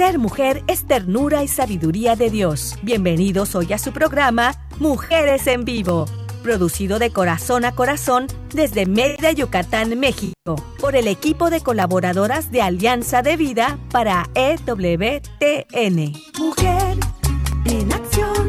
Ser mujer es ternura y sabiduría de Dios. Bienvenidos hoy a su programa Mujeres en Vivo, producido de corazón a corazón desde Mérida, Yucatán, México, por el equipo de colaboradoras de Alianza de Vida para EWTN. Mujer en acción,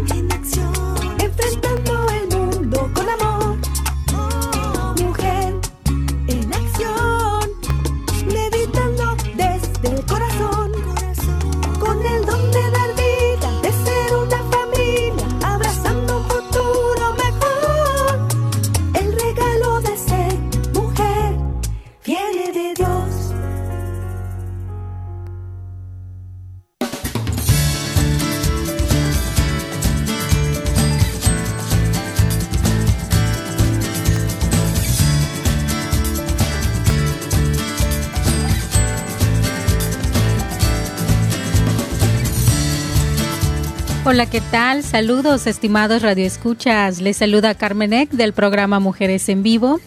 Hola, ¿qué tal? Saludos, estimados radioescuchas. Les saluda Carmen Eck del programa Mujeres en Vivo.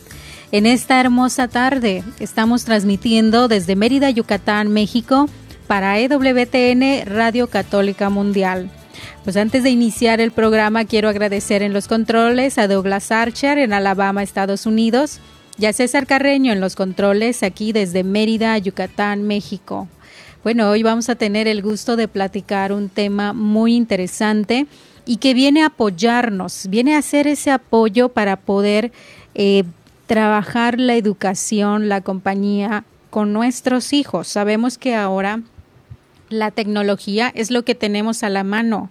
En esta hermosa tarde estamos transmitiendo desde Mérida, Yucatán, México, para EWTN Radio Católica Mundial. Pues antes de iniciar el programa quiero agradecer en los controles a Douglas Archer en Alabama, Estados Unidos, y a César Carreño en los controles aquí desde Mérida, Yucatán, México. Bueno, hoy vamos a tener el gusto de platicar un tema muy interesante y que viene a apoyarnos, viene a hacer ese apoyo para poder eh, trabajar la educación, la compañía con nuestros hijos. Sabemos que ahora la tecnología es lo que tenemos a la mano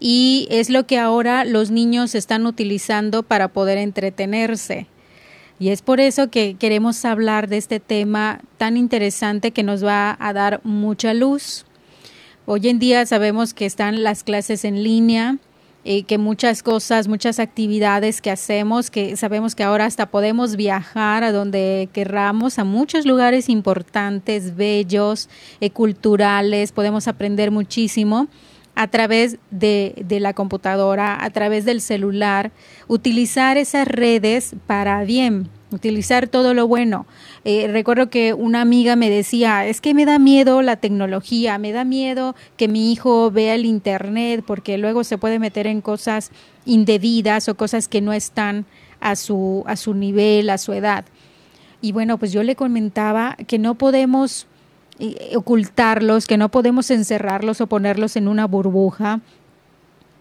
y es lo que ahora los niños están utilizando para poder entretenerse. Y es por eso que queremos hablar de este tema tan interesante que nos va a dar mucha luz. Hoy en día sabemos que están las clases en línea, eh, que muchas cosas, muchas actividades que hacemos, que sabemos que ahora hasta podemos viajar a donde querramos, a muchos lugares importantes, bellos, eh, culturales, podemos aprender muchísimo a través de, de, la computadora, a través del celular, utilizar esas redes para bien, utilizar todo lo bueno. Eh, recuerdo que una amiga me decía, es que me da miedo la tecnología, me da miedo que mi hijo vea el Internet porque luego se puede meter en cosas indebidas o cosas que no están a su, a su nivel, a su edad. Y bueno, pues yo le comentaba que no podemos ocultarlos, que no podemos encerrarlos o ponerlos en una burbuja,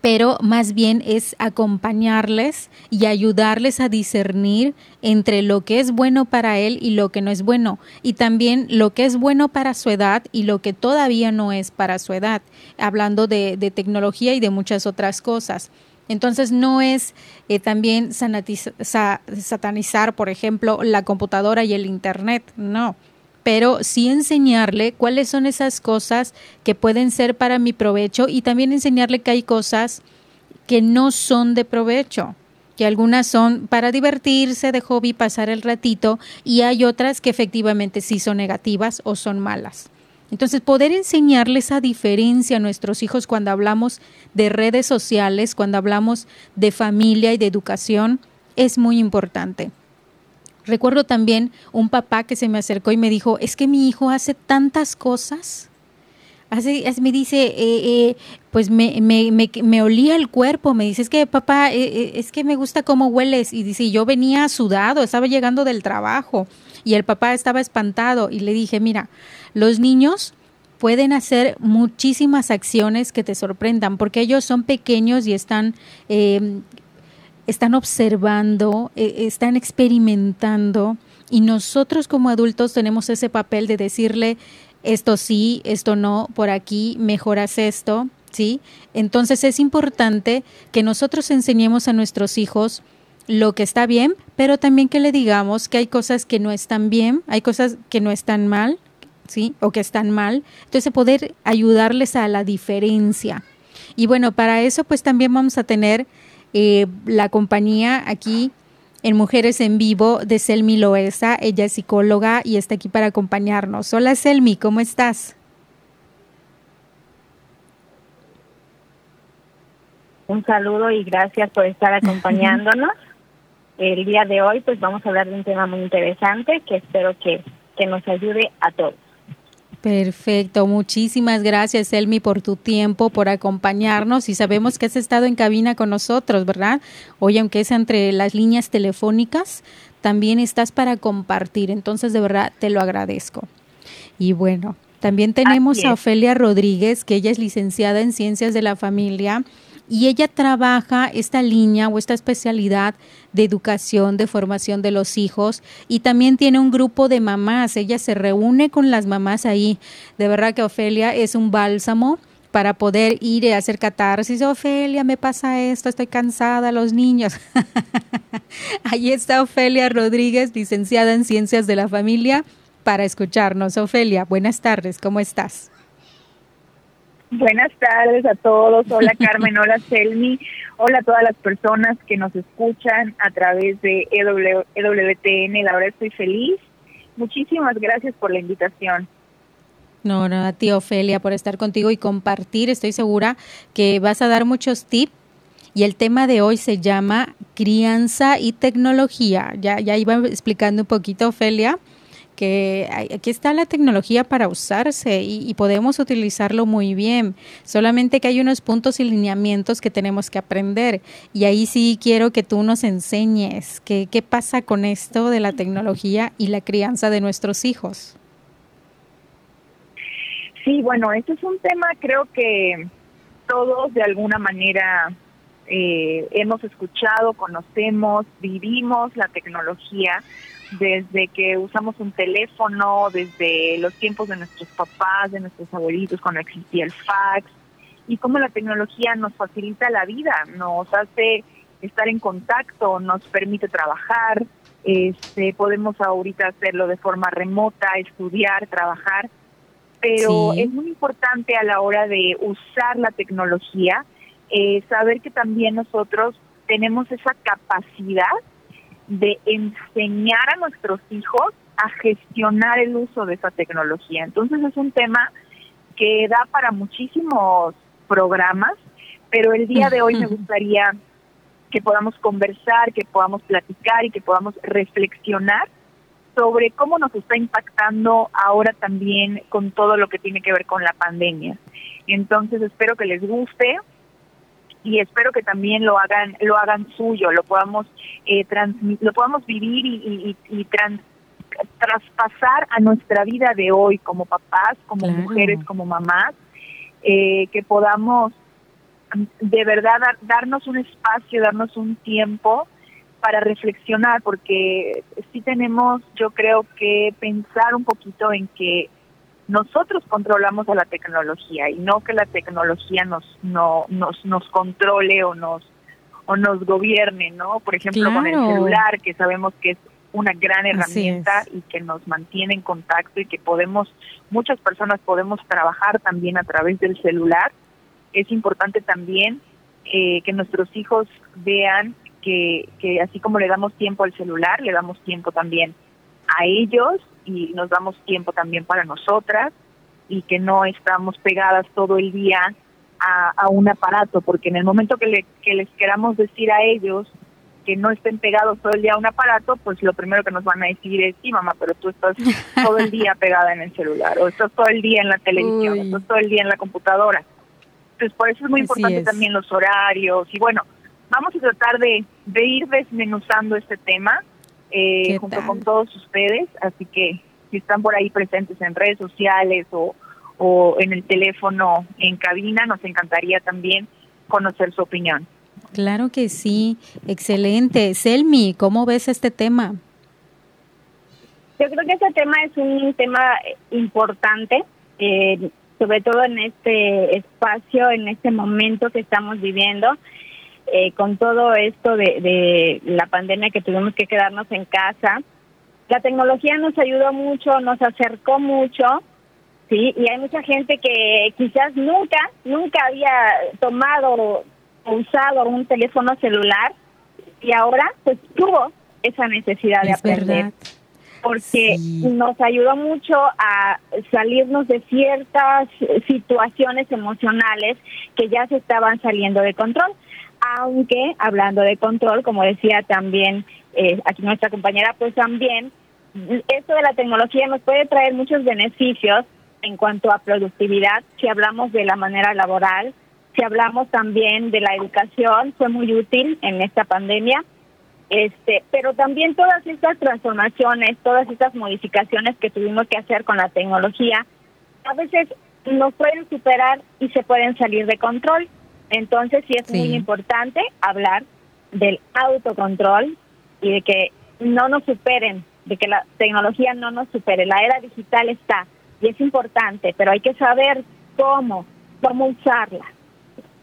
pero más bien es acompañarles y ayudarles a discernir entre lo que es bueno para él y lo que no es bueno, y también lo que es bueno para su edad y lo que todavía no es para su edad, hablando de, de tecnología y de muchas otras cosas. Entonces no es eh, también satanizar, por ejemplo, la computadora y el Internet, no pero sí enseñarle cuáles son esas cosas que pueden ser para mi provecho y también enseñarle que hay cosas que no son de provecho, que algunas son para divertirse, de hobby, pasar el ratito y hay otras que efectivamente sí son negativas o son malas. Entonces, poder enseñarles esa diferencia a nuestros hijos cuando hablamos de redes sociales, cuando hablamos de familia y de educación, es muy importante. Recuerdo también un papá que se me acercó y me dijo, es que mi hijo hace tantas cosas. Hace, me dice, eh, eh, pues me, me, me, olía el cuerpo, me dice, es que papá, eh, es que me gusta cómo hueles. Y dice, yo venía sudado, estaba llegando del trabajo y el papá estaba espantado y le dije, mira, los niños pueden hacer muchísimas acciones que te sorprendan porque ellos son pequeños y están eh, están observando, eh, están experimentando y nosotros como adultos tenemos ese papel de decirle esto sí, esto no, por aquí mejoras esto, ¿sí? Entonces es importante que nosotros enseñemos a nuestros hijos lo que está bien, pero también que le digamos que hay cosas que no están bien, hay cosas que no están mal, ¿sí? O que están mal. Entonces poder ayudarles a la diferencia. Y bueno, para eso pues también vamos a tener eh, la compañía aquí en Mujeres en Vivo de Selmi Loesa. Ella es psicóloga y está aquí para acompañarnos. Hola Selmi, ¿cómo estás? Un saludo y gracias por estar acompañándonos. El día de hoy pues vamos a hablar de un tema muy interesante que espero que, que nos ayude a todos. Perfecto, muchísimas gracias Elmi por tu tiempo, por acompañarnos y sabemos que has estado en cabina con nosotros, ¿verdad? Hoy aunque es entre las líneas telefónicas, también estás para compartir, entonces de verdad te lo agradezco. Y bueno, también tenemos a Ofelia Rodríguez, que ella es licenciada en Ciencias de la Familia y ella trabaja esta línea o esta especialidad de educación, de formación de los hijos y también tiene un grupo de mamás. Ella se reúne con las mamás ahí. De verdad que Ofelia es un bálsamo para poder ir y hacer catarsis. Ofelia, me pasa esto, estoy cansada, los niños. ahí está Ofelia Rodríguez, licenciada en Ciencias de la Familia, para escucharnos. Ofelia, buenas tardes, ¿cómo estás? Buenas tardes a todos. Hola Carmen, hola Selmi, hola a todas las personas que nos escuchan a través de EWTN. La verdad estoy feliz. Muchísimas gracias por la invitación. No, no, a ti Ofelia por estar contigo y compartir. Estoy segura que vas a dar muchos tips y el tema de hoy se llama crianza y tecnología. Ya, ya iba explicando un poquito Ofelia que aquí está la tecnología para usarse y, podemos utilizarlo muy bien. Solamente que hay unos puntos y lineamientos que tenemos que aprender. Y ahí sí quiero que tú nos enseñes qué, qué pasa con esto de la tecnología y la crianza de nuestros hijos. Sí, bueno, este es un tema creo que todos de alguna manera eh, hemos escuchado, conocemos, vivimos la tecnología desde que usamos un teléfono, desde los tiempos de nuestros papás, de nuestros abuelitos, cuando existía el fax, y cómo la tecnología nos facilita la vida, nos hace estar en contacto, nos permite trabajar, este, podemos ahorita hacerlo de forma remota, estudiar, trabajar, pero es muy importante a la hora de usar la tecnología, eh, saber que también nosotros tenemos esa capacidad de enseñar a nuestros hijos a gestionar el uso de esa tecnología. Entonces es un tema que da para muchísimos programas, pero el día de hoy me gustaría que podamos conversar, que podamos platicar y que podamos reflexionar sobre cómo nos está impactando ahora también con todo lo que tiene que ver con la pandemia. Entonces espero que les guste, y espero que también lo hagan lo hagan suyo lo podamos eh, lo podamos vivir y, y, traspasar a nuestra vida de hoy como papás como mujeres como mamás eh, que podamos de verdad darnos un espacio darnos un tiempo para reflexionar porque sí tenemos yo creo que pensar un poquito en que nosotros controlamos a la tecnología y no que la tecnología nos no, nos nos controle o nos o nos gobierne, ¿no? Por ejemplo, con el celular, que sabemos que es una gran herramienta y que nos mantiene en contacto y que podemos, muchas personas podemos trabajar también a través del celular. Es importante también eh, que nuestros hijos vean que, que así como le damos tiempo al celular, le damos tiempo también a ellos y nos damos tiempo también para nosotras y que no estamos pegadas todo el día a, un aparato, porque en el momento que, le, que les queramos decir a ellos que no estén pegados todo el día a un aparato, pues lo primero que nos van a decir es, sí, mamá, pero tú estás todo el día pegada en el celular, o estás todo el día en la televisión, o estás todo el día en la computadora. Entonces, por eso es muy importante también los horarios, y bueno, vamos a tratar de, de ir desmenuzando este tema eh, junto con todos ustedes, así que si están por ahí presentes en redes sociales o, o en el teléfono en cabina, nos encantaría también conocer su opinión. Claro que sí, excelente. Selmi, ¿cómo ves este tema? Yo creo que este tema es un tema importante, eh, sobre todo en este espacio, en este momento que estamos viviendo. Eh, con todo esto de, la pandemia que tuvimos que quedarnos en casa, la tecnología nos ayudó mucho, nos acercó mucho, sí, y hay mucha gente que quizás nunca, nunca había tomado o usado un teléfono celular y ahora pues tuvo esa necesidad de aprender. Porque nos ayudó mucho a salirnos de ciertas situaciones emocionales que ya se estaban saliendo de control aunque hablando de control, como decía también eh, aquí nuestra compañera, pues también esto de la tecnología nos puede traer muchos beneficios, en cuanto a productividad, si hablamos de la manera laboral, si hablamos también de la educación, fue muy útil en esta pandemia. Este, pero también todas estas transformaciones, todas estas modificaciones que tuvimos que hacer con la tecnología, a veces nos pueden superar y se pueden salir de control. Entonces sí es muy importante hablar del autocontrol y de que no nos superen, de que la tecnología no nos supere. La era digital está y es importante, pero hay que saber cómo, cómo usarla.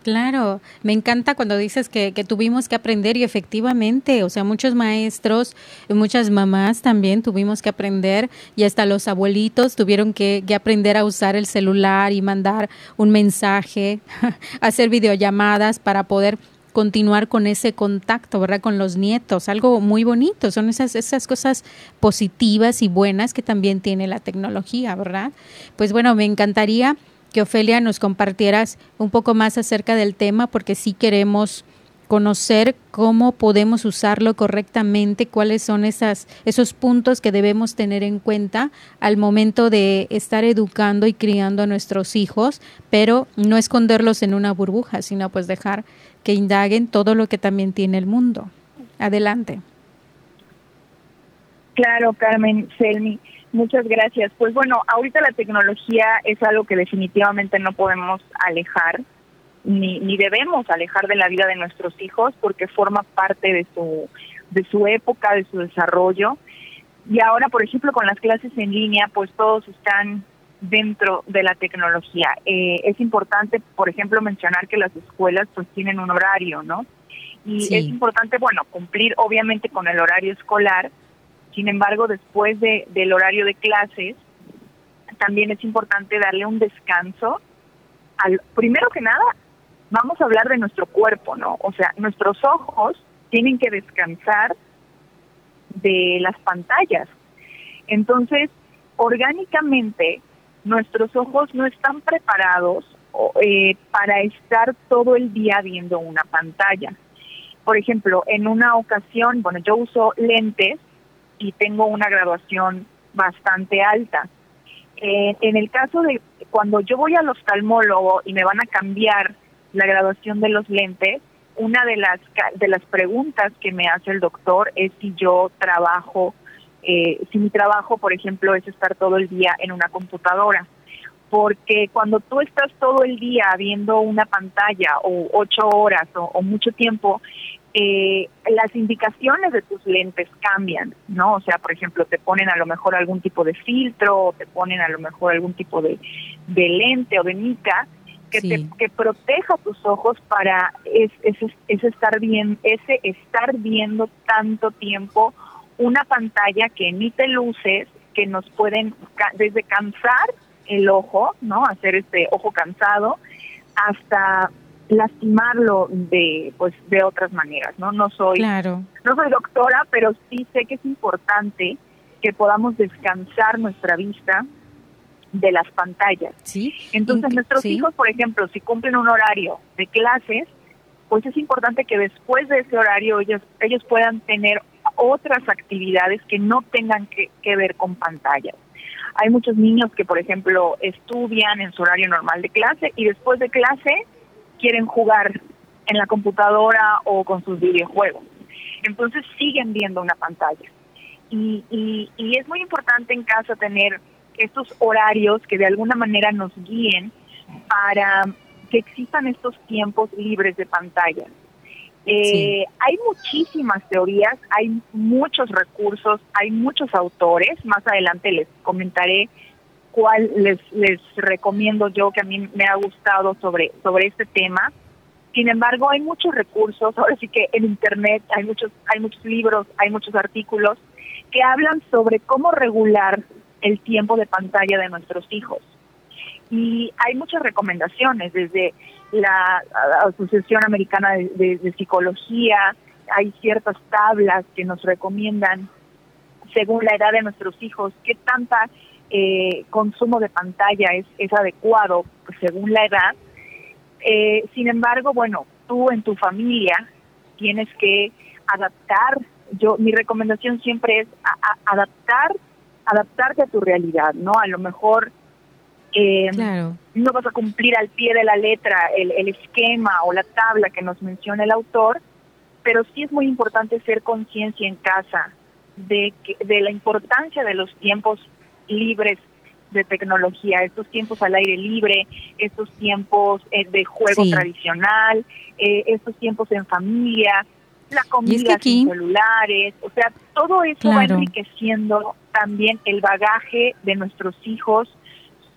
Claro, me encanta cuando dices que, tuvimos que aprender y efectivamente, o sea, muchos maestros, muchas mamás también tuvimos que aprender y hasta los abuelitos tuvieron que, que aprender a usar el celular y mandar un mensaje, hacer videollamadas para poder continuar con ese contacto, ¿verdad? Con los nietos, algo muy bonito, son esas, esas cosas positivas y buenas que también tiene la tecnología, ¿verdad? Pues bueno, me encantaría que Ofelia nos compartieras un poco más acerca del tema porque sí queremos conocer cómo podemos usarlo correctamente, cuáles son esas, esos puntos que debemos tener en cuenta al momento de estar educando y criando a nuestros hijos, pero no esconderlos en una burbuja, sino pues dejar que indaguen todo lo que también tiene el mundo. Adelante. Claro, Carmen Selmi. Muchas gracias. Pues bueno, ahorita la tecnología es algo que definitivamente no podemos alejar, ni, ni debemos alejar de la vida de nuestros hijos porque forma parte de su, de su época, de su desarrollo. Y ahora, por ejemplo, con las clases en línea, pues todos están dentro de la tecnología. Eh, es importante, por ejemplo, mencionar que las escuelas pues tienen un horario, ¿no? Y es importante, bueno, cumplir obviamente con el horario escolar, sin embargo, después de, del horario de clases, también es importante darle un descanso. Al, primero que nada, vamos a hablar de nuestro cuerpo, ¿no? O sea, nuestros ojos tienen que descansar de las pantallas. Entonces, orgánicamente, nuestros ojos no están preparados eh, para estar todo el día viendo una pantalla. Por ejemplo, en una ocasión, bueno, yo uso lentes y tengo una graduación bastante alta. Eh, en el caso de cuando yo voy al oftalmólogo y me van a cambiar la graduación de los lentes, una de las de las preguntas que me hace el doctor es si yo trabajo, eh, si mi trabajo, por ejemplo, es estar todo el día en una computadora. Porque cuando tú estás todo el día viendo una pantalla o ocho horas o mucho tiempo, eh, las indicaciones de tus lentes cambian, ¿no? O sea, por ejemplo, te ponen a lo mejor algún tipo de filtro, o te ponen a lo mejor algún tipo de, lente o de mica que, te, que proteja tus ojos para es, estar bien, ese estar viendo tanto tiempo una pantalla que emite luces que nos pueden desde cansar el ojo, ¿no? Hacer este ojo cansado hasta lastimarlo de pues de otras maneras no no soy claro. no soy doctora pero sí sé que es importante que podamos descansar nuestra vista de las pantallas. Sí entonces nuestros hijos por ejemplo si cumplen un horario de clases pues es importante que después de ese horario ellos ellos puedan tener otras actividades que no tengan que, que ver con pantallas. Hay muchos niños que por ejemplo estudian en su horario normal de clase y después de clase quieren jugar en la computadora o con sus videojuegos. Entonces siguen viendo una pantalla. Y, y, es muy importante en casa tener estos horarios que de alguna manera nos guíen para que existan estos tiempos libres de pantalla. Eh, hay muchísimas teorías, hay muchos recursos, hay muchos autores. Más adelante les comentaré cual les, recomiendo yo que a mí me ha gustado sobre, sobre este tema. Sin embargo, hay muchos recursos, ahora sí que en Internet hay muchos, hay muchos libros, hay muchos artículos que hablan sobre cómo regular el tiempo de pantalla de nuestros hijos. Y hay muchas recomendaciones, desde la Asociación Americana de, de Psicología, hay ciertas tablas que nos recomiendan, según la edad de nuestros hijos, qué tanta eh, consumo de pantalla es, es adecuado según la edad. Eh, sin embargo, bueno, tú en tu familia tienes que adaptar. Yo mi recomendación siempre es adaptar, adaptarte a tu realidad, ¿no? A lo mejor Eh, no vas a cumplir al pie de la letra el, el esquema o la tabla que nos menciona el autor, pero sí es muy importante ser conciencia en casa de, que, de la importancia de los tiempos libres de tecnología, estos tiempos al aire libre, estos tiempos eh, de juego tradicional, eh, estos tiempos en familia, la comida sin celulares, o sea, todo eso va enriqueciendo también el bagaje de nuestros hijos,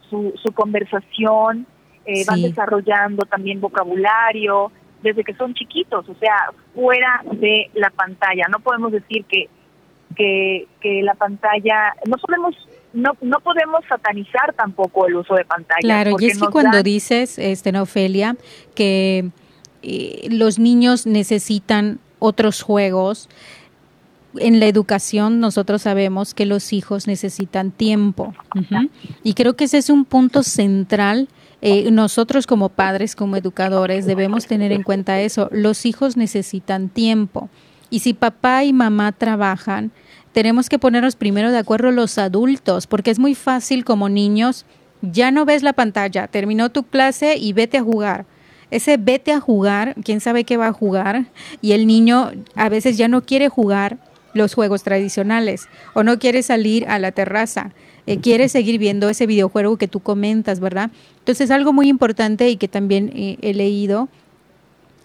su, su conversación, eh, van desarrollando también vocabulario desde que son chiquitos, o sea, fuera de la pantalla. No podemos decir que que, que la pantalla, no podemos no, no podemos satanizar tampoco el uso de pantalla. Claro, y es que cuando dices, este, Ofelia, que eh, los niños necesitan otros juegos, en la educación nosotros sabemos que los hijos necesitan tiempo. Y creo que ese es un punto central. Eh, nosotros como padres, como educadores, debemos tener en cuenta eso. Los hijos necesitan tiempo. Y si papá y mamá trabajan, tenemos que ponernos primero de acuerdo los adultos, porque es muy fácil como niños, ya no ves la pantalla, terminó tu clase y vete a jugar ese vete a jugar, quién sabe qué va a jugar, y el niño a veces ya no quiere jugar los juegos tradicionales o no quiere salir a la terraza, eh, quiere seguir viendo ese videojuego que tú comentas, ¿verdad? Entonces algo muy importante y que también eh, he leído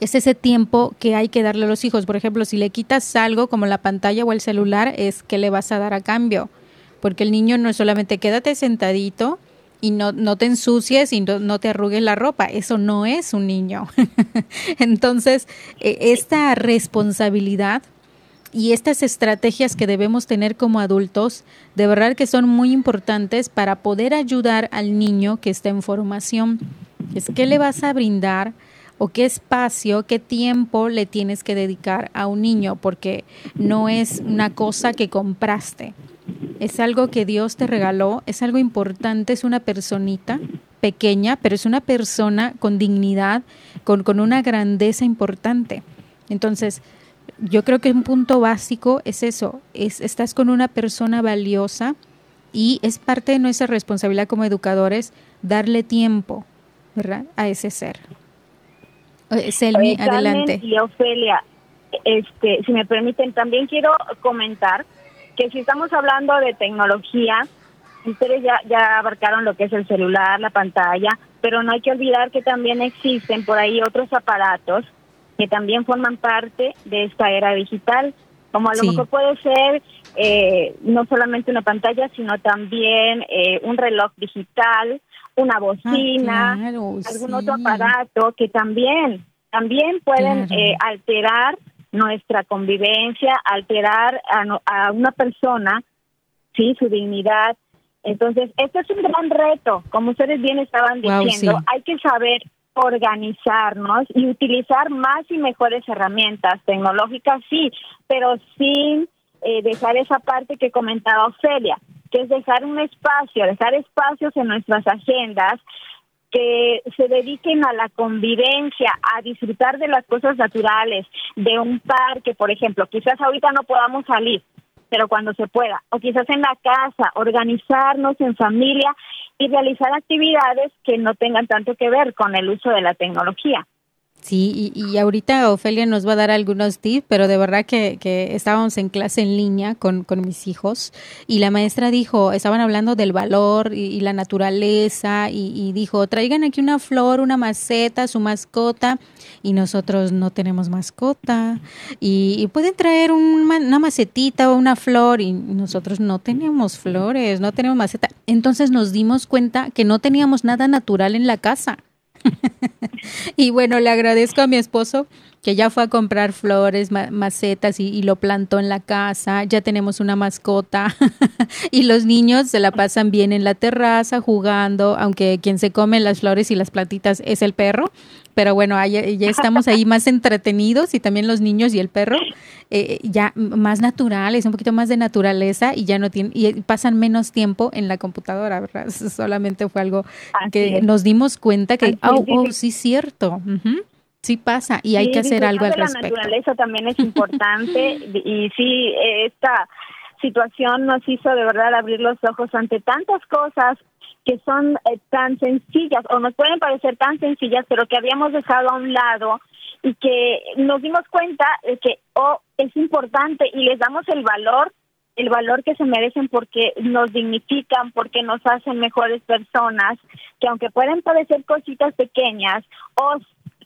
es ese tiempo que hay que darle a los hijos. Por ejemplo, si le quitas algo como la pantalla o el celular, es que le vas a dar a cambio, porque el niño no es solamente quédate sentadito, y no, no te ensucies y no, te arrugues la ropa. Eso no es un niño. Entonces, e, esta responsabilidad y estas estrategias que debemos tener como adultos, de verdad que son muy importantes para poder ayudar al niño que está en formación. Es qué le vas a brindar o qué espacio, qué tiempo le tienes que dedicar a un niño, porque no es una cosa que compraste es algo que Dios te regaló, es algo importante, es una personita pequeña, pero es una persona con dignidad, con, con una grandeza importante. Entonces, yo creo que un punto básico es eso, es, estás con una persona valiosa y es parte de nuestra responsabilidad como educadores darle tiempo. A ese ser. Eh, Selmi, adelante. Y Ofelia, este, si me permiten, también quiero comentar que si estamos hablando de tecnología, ustedes ya, ya abarcaron lo que es el celular, la pantalla, pero no hay que olvidar que también existen por ahí otros aparatos que también forman parte de esta era digital, como a lo mejor puede ser eh, no solamente una pantalla, sino también eh, un reloj digital, una bocina, ah, algún otro aparato que también también pueden eh, alterar nuestra convivencia, alterar a, una persona, sí, su dignidad. Entonces, este es un gran reto, como ustedes bien estaban diciendo, hay que saber organizarnos y utilizar más y mejores herramientas tecnológicas, sí, pero sin eh, dejar esa parte que comentaba Ofelia, que es dejar un espacio, dejar espacios en nuestras agendas que se dediquen a la convivencia, a disfrutar de las cosas naturales, de un parque, por ejemplo. Quizás ahorita no podamos salir, pero cuando se pueda, o quizás en la casa, organizarnos en familia y realizar actividades que no tengan tanto que ver con el uso de la tecnología. Sí, y, ahorita Ofelia nos va a dar algunos tips, pero de verdad que, que estábamos en clase en línea con, con, mis hijos y la maestra dijo, estaban hablando del valor y, la naturaleza y, dijo, traigan aquí una flor, una maceta, su mascota y nosotros no tenemos mascota y, pueden traer una macetita o una flor y nosotros no tenemos flores, no tenemos maceta. Entonces nos dimos cuenta que no teníamos nada natural en la casa. y bueno, le agradezco a mi esposo que ya fue a comprar flores, macetas y, lo plantó en la casa, ya tenemos una mascota y los niños se la pasan bien en la terraza jugando, aunque quien se come las flores y las plantitas es el perro, pero bueno, ya, estamos ahí más entretenidos y también los niños y el perro eh, ya más naturales, un poquito más de naturaleza y ya no tienen, y pasan menos tiempo en la computadora, ¿verdad? Solamente fue algo que nos dimos cuenta que, oh, oh, sí, cierto. Sí pasa y hay que hacer algo al respecto. La naturaleza también es importante y sí, esta situación nos hizo de verdad abrir los ojos ante tantas cosas que son eh, tan sencillas o nos pueden parecer tan sencillas, pero que habíamos dejado a un lado y que nos dimos cuenta de que oh, es importante y les damos el valor, el valor que se merecen porque nos dignifican, porque nos hacen mejores personas, que aunque pueden parecer cositas pequeñas o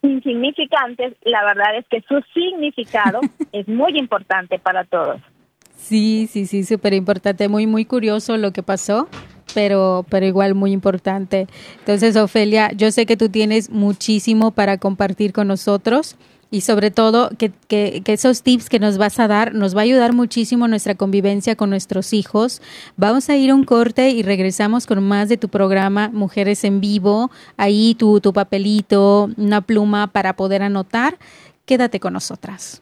insignificantes, la verdad es que su significado es muy importante para todos. Sí, sí, sí, súper importante, muy, muy curioso lo que pasó pero, pero igual muy importante. Entonces, Ofelia, yo sé que tú tienes muchísimo para compartir con nosotros y sobre todo que, que, esos tips que nos vas a dar nos va a ayudar muchísimo nuestra convivencia con nuestros hijos. Vamos a ir a un corte y regresamos con más de tu programa Mujeres en Vivo. Ahí tu, tu papelito, una pluma para poder anotar. Quédate con nosotras.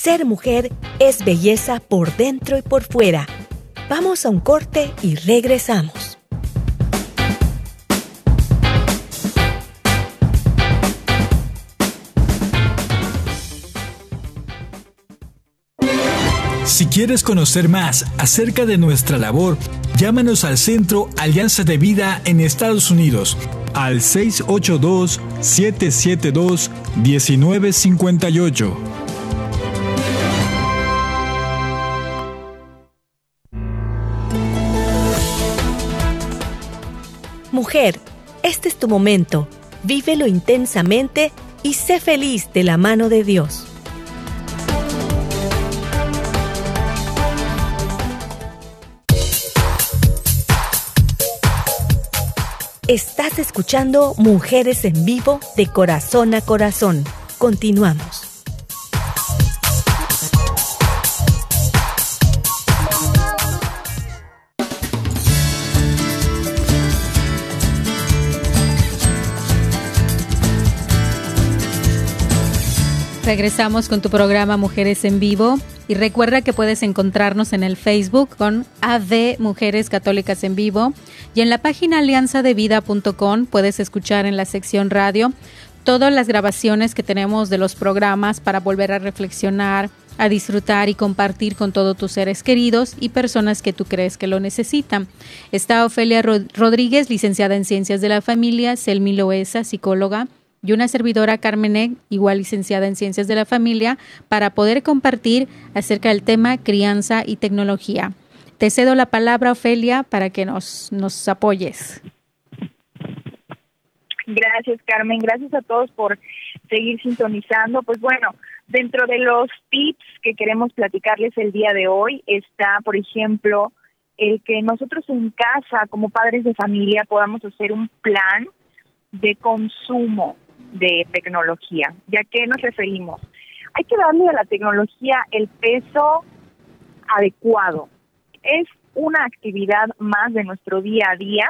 Ser mujer es belleza por dentro y por fuera. Vamos a un corte y regresamos. Si quieres conocer más acerca de nuestra labor, llámanos al Centro Alianza de Vida en Estados Unidos al 682-772-1958. Mujer, este es tu momento. Vívelo intensamente y sé feliz de la mano de Dios. Estás escuchando Mujeres en Vivo de Corazón a Corazón. Continuamos. Regresamos con tu programa Mujeres en Vivo. Y recuerda que puedes encontrarnos en el Facebook con AD Mujeres Católicas en Vivo. Y en la página alianzadevida.com puedes escuchar en la sección radio todas las grabaciones que tenemos de los programas para volver a reflexionar, a disfrutar y compartir con todos tus seres queridos y personas que tú crees que lo necesitan. Está Ofelia Rodríguez, licenciada en Ciencias de la Familia, Selmi Loesa, psicóloga, y una servidora Carmen igual licenciada en Ciencias de la Familia, para poder compartir acerca del tema crianza y tecnología. Te cedo la palabra, Ofelia, para que nos, nos apoyes. Gracias, Carmen. Gracias a todos por seguir sintonizando. Pues bueno, dentro de los tips que queremos platicarles el día de hoy está, por ejemplo, el que nosotros en casa, como padres de familia, podamos hacer un plan de consumo de tecnología. ¿Ya qué nos referimos? Hay que darle a la tecnología el peso adecuado. Es una actividad más de nuestro día a día,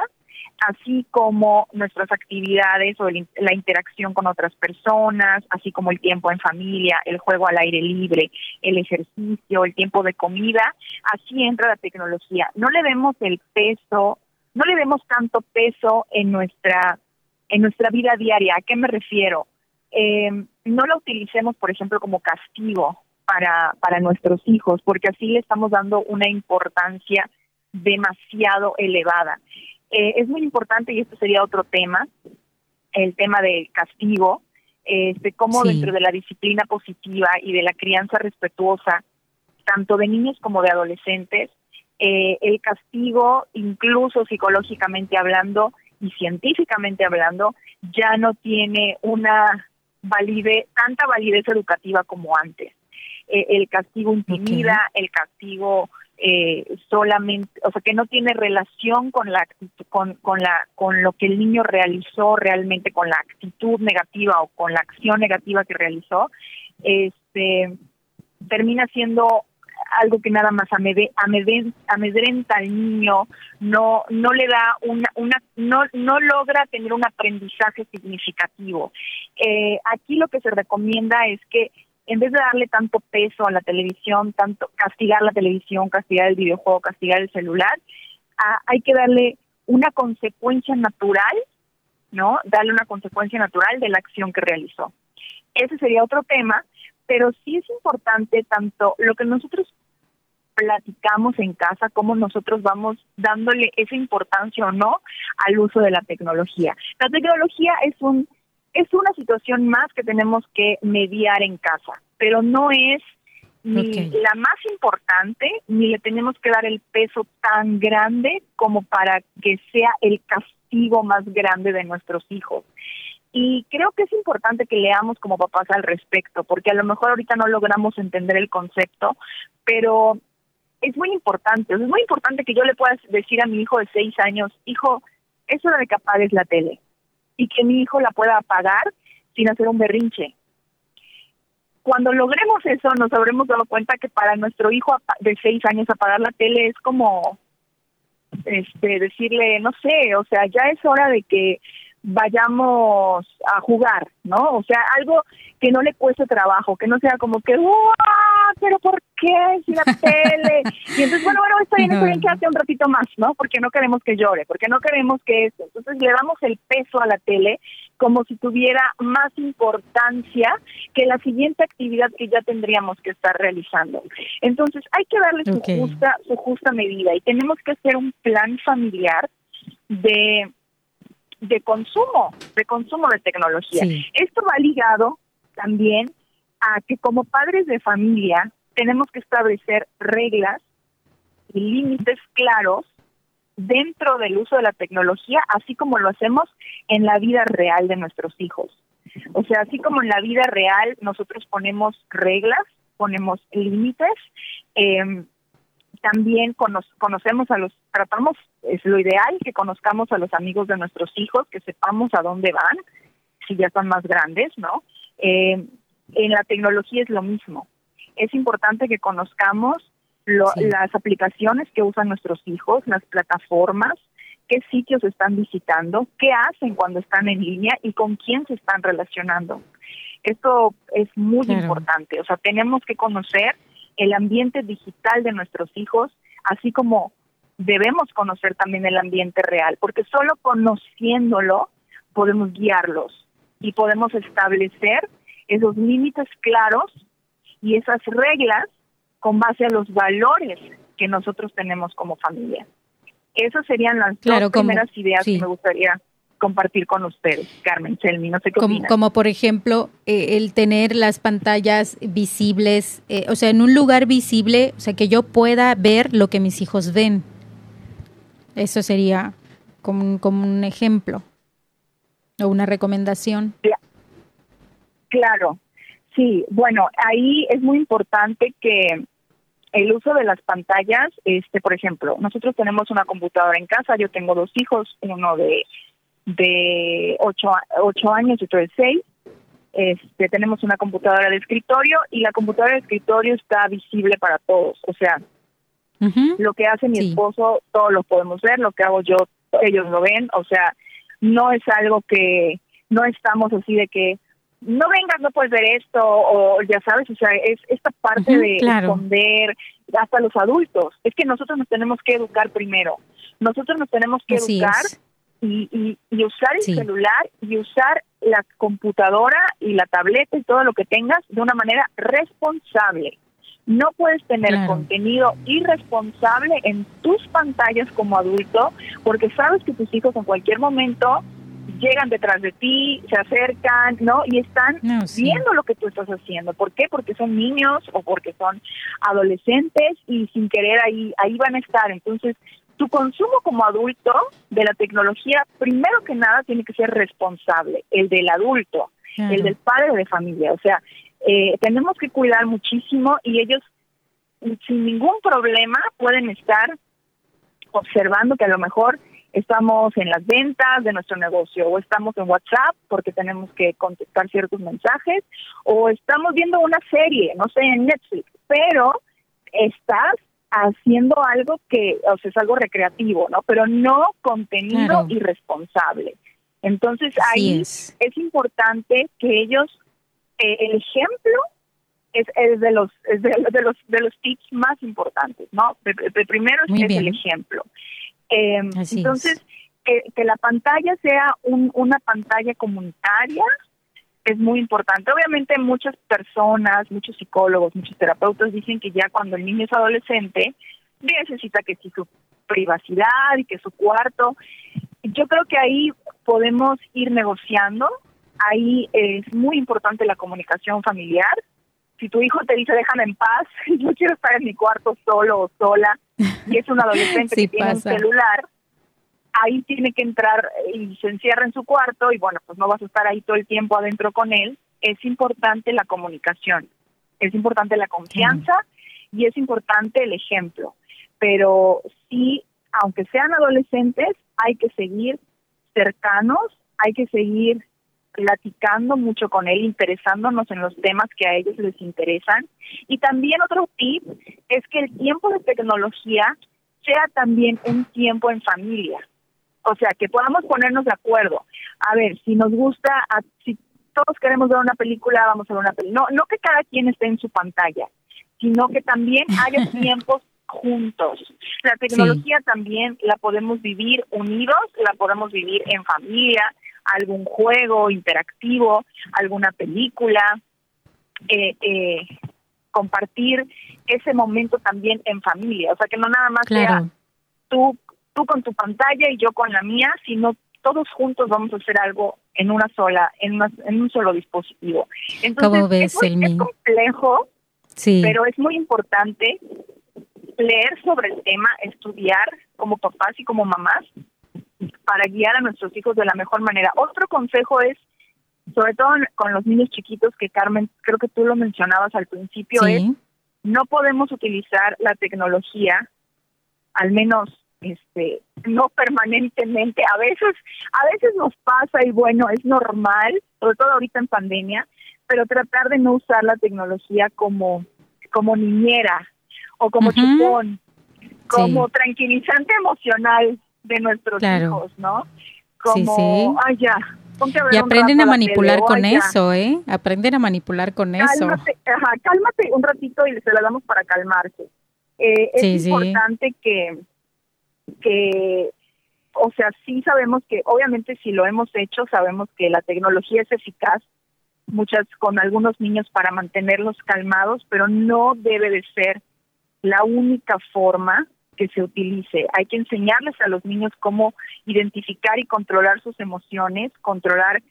así como nuestras actividades o la interacción con otras personas, así como el tiempo en familia, el juego al aire libre, el ejercicio, el tiempo de comida, así entra la tecnología. No le demos el peso, no le demos tanto peso en nuestra en nuestra vida diaria. ¿A qué me refiero? Eh, no la utilicemos, por ejemplo, como castigo para, para nuestros hijos, porque así le estamos dando una importancia demasiado elevada. Eh, es muy importante, y esto sería otro tema, el tema del castigo, este, cómo dentro de la disciplina positiva y de la crianza respetuosa, tanto de niños como de adolescentes, eh, el castigo, incluso psicológicamente hablando, y científicamente hablando ya no tiene una validez, tanta validez educativa como antes. Eh, el castigo intimida, el castigo eh, solamente, o sea, que no tiene relación con la con, con la con lo que el niño realizó realmente con la actitud negativa o con la acción negativa que realizó, este termina siendo algo que nada más amedrenta al niño, no no le da una, una no no logra tener un aprendizaje significativo. Eh, aquí lo que se recomienda es que en vez de darle tanto peso a la televisión, tanto castigar la televisión, castigar el videojuego, castigar el celular, hay que darle una consecuencia natural, ¿no? Darle una consecuencia natural de la acción que realizó. Ese sería otro tema, pero sí es importante tanto lo que nosotros platicamos en casa, cómo nosotros vamos dándole esa importancia o no al uso de la tecnología. La tecnología es un es una situación más que tenemos que mediar en casa, pero no es ni la más importante, ni le tenemos que dar el peso tan grande como para que sea el castigo más grande de nuestros hijos. Y creo que es importante que leamos como papás al respecto, porque a lo mejor ahorita no logramos entender el concepto, pero es muy importante, es muy importante que yo le pueda decir a mi hijo de seis años, hijo, es hora de que apagues la tele, y que mi hijo la pueda apagar sin hacer un berrinche. Cuando logremos eso, nos habremos dado cuenta que para nuestro hijo de seis años apagar la tele es como este decirle, no sé, o sea, ya es hora de que vayamos a jugar, ¿no? O sea, algo que no le cueste trabajo, que no sea como que, ¡Wow! pero ¿por qué? Si la tele. y entonces, bueno, bueno, está bien, está bien, quédate un ratito más, ¿no? Porque no queremos que llore, porque no queremos que eso. Entonces le damos el peso a la tele como si tuviera más importancia que la siguiente actividad que ya tendríamos que estar realizando. Entonces hay que darle su justa su justa medida y tenemos que hacer un plan familiar de de consumo, de consumo de tecnología. Esto va ligado también a que como padres de familia tenemos que establecer reglas y límites claros dentro del uso de la tecnología, así como lo hacemos en la vida real de nuestros hijos. O sea, así como en la vida real nosotros ponemos reglas, ponemos límites, eh, también conocemos a los, tratamos, es lo ideal que conozcamos a los amigos de nuestros hijos, que sepamos a dónde van, si ya están más grandes, ¿no? Eh, en la tecnología es lo mismo. Es importante que conozcamos las aplicaciones que usan nuestros hijos, las plataformas, qué sitios están visitando, qué hacen cuando están en línea y con quién se están relacionando. Esto es muy importante, o sea, tenemos que conocer el ambiente digital de nuestros hijos, así como debemos conocer también el ambiente real, porque solo conociéndolo podemos guiarlos y podemos establecer esos límites claros y esas reglas con base a los valores que nosotros tenemos como familia. Esas serían las dos primeras ideas que me gustaría compartir con ustedes, Carmen Selmi, no sé qué como, como por ejemplo eh, el tener las pantallas visibles, eh, o sea, en un lugar visible, o sea, que yo pueda ver lo que mis hijos ven. Eso sería como, como un ejemplo o una recomendación. Claro, sí, bueno, ahí es muy importante que el uso de las pantallas, este, por ejemplo, nosotros tenemos una computadora en casa, yo tengo dos hijos, uno de de ocho, ocho años y otro de seis. Este, tenemos una computadora de escritorio y la computadora de escritorio está visible para todos. O sea, lo que hace mi esposo, todos lo podemos ver, lo que hago yo, ellos lo ven. O sea, no es algo que no estamos así de que no vengas, no puedes ver esto, o ya sabes, o sea, es esta parte de esconder hasta los adultos. Es que nosotros nos tenemos que educar primero. Nosotros nos tenemos que educar y, y, usar el celular y usar la computadora y la tableta y todo lo que tengas de una manera responsable. No puedes tener contenido irresponsable en tus pantallas como adulto porque sabes que tus hijos en cualquier momento llegan detrás de ti, se acercan, ¿no? Y están viendo lo que tú estás haciendo. ¿Por qué? Porque son niños o porque son adolescentes y sin querer ahí ahí van a estar. Entonces, tu consumo como adulto de la tecnología, primero que nada, tiene que ser responsable, el del adulto, el del padre de familia. O sea, eh, tenemos que cuidar muchísimo y ellos sin ningún problema pueden estar observando que a lo mejor estamos en las ventas de nuestro negocio o estamos en WhatsApp porque tenemos que contestar ciertos mensajes o estamos viendo una serie, no sé, en Netflix, pero estás haciendo algo que, o sea, es algo recreativo, ¿no? Pero no contenido irresponsable. Entonces ahí es. importante que ellos, eh, el ejemplo es, es, de los es de, los de los tips más importantes, ¿no? El, primero es, el ejemplo. Eh, entonces que, que, la pantalla sea un, una pantalla comunitaria es muy importante. Obviamente muchas personas, muchos psicólogos, muchos terapeutas dicen que ya cuando el niño es adolescente necesita que su privacidad y que su cuarto. Yo creo que ahí podemos ir negociando. Ahí es muy importante la comunicación familiar. Si tu hijo te dice déjame en paz, yo quiero estar en mi cuarto solo o sola, y es un adolescente que tiene un celular, ahí tiene que entrar y se encierra en su cuarto y bueno, pues no vas a estar ahí todo el tiempo adentro con él. Es importante la comunicación, es importante la confianza y es importante el ejemplo. Pero sí, aunque sean adolescentes, hay que seguir cercanos, hay que seguir platicando mucho con él, interesándonos en los temas que a ellos les interesan. Y también otro tip es que el tiempo de tecnología sea también un tiempo en familia. O sea, que podamos ponernos de acuerdo. A ver, si nos gusta, si todos queremos ver una película, vamos a ver una película. No, no que cada quien esté en su pantalla, sino que también haya tiempos juntos. La tecnología también la podemos vivir unidos, la podemos vivir en familia, algún juego interactivo, alguna película, eh, eh, compartir ese momento también en familia. O sea, que no nada más sea tú tú con tu pantalla y yo con la mía, sino todos juntos vamos a hacer algo en una sola, en, en un solo dispositivo. Entonces, es, muy, complejo, sí. pero es muy importante leer sobre el tema, estudiar como papás y como mamás para guiar a nuestros hijos de la mejor manera. Otro consejo es, sobre todo con los niños chiquitos, que Carmen, creo que tú lo mencionabas al principio, es no podemos utilizar la tecnología, al menos este no permanentemente. A veces a veces nos pasa y bueno es normal sobre todo ahorita en pandemia pero tratar de no usar la tecnología como como niñera o como chupón como tranquilizante emocional de nuestros hijos no como ay ya y aprenden a manipular con eso, ¿eh? Aprenden a manipular con eso. Ajá, cálmate un ratito y se la damos para calmarse. Eh, es importante que, que, o sea, sí sabemos que, obviamente si lo hemos hecho, sabemos que la tecnología es eficaz, muchas con algunos niños para mantenerlos calmados, pero no debe de ser la única forma que se utilice. Hay que enseñarles a los niños cómo identificar y controlar sus emociones, controlar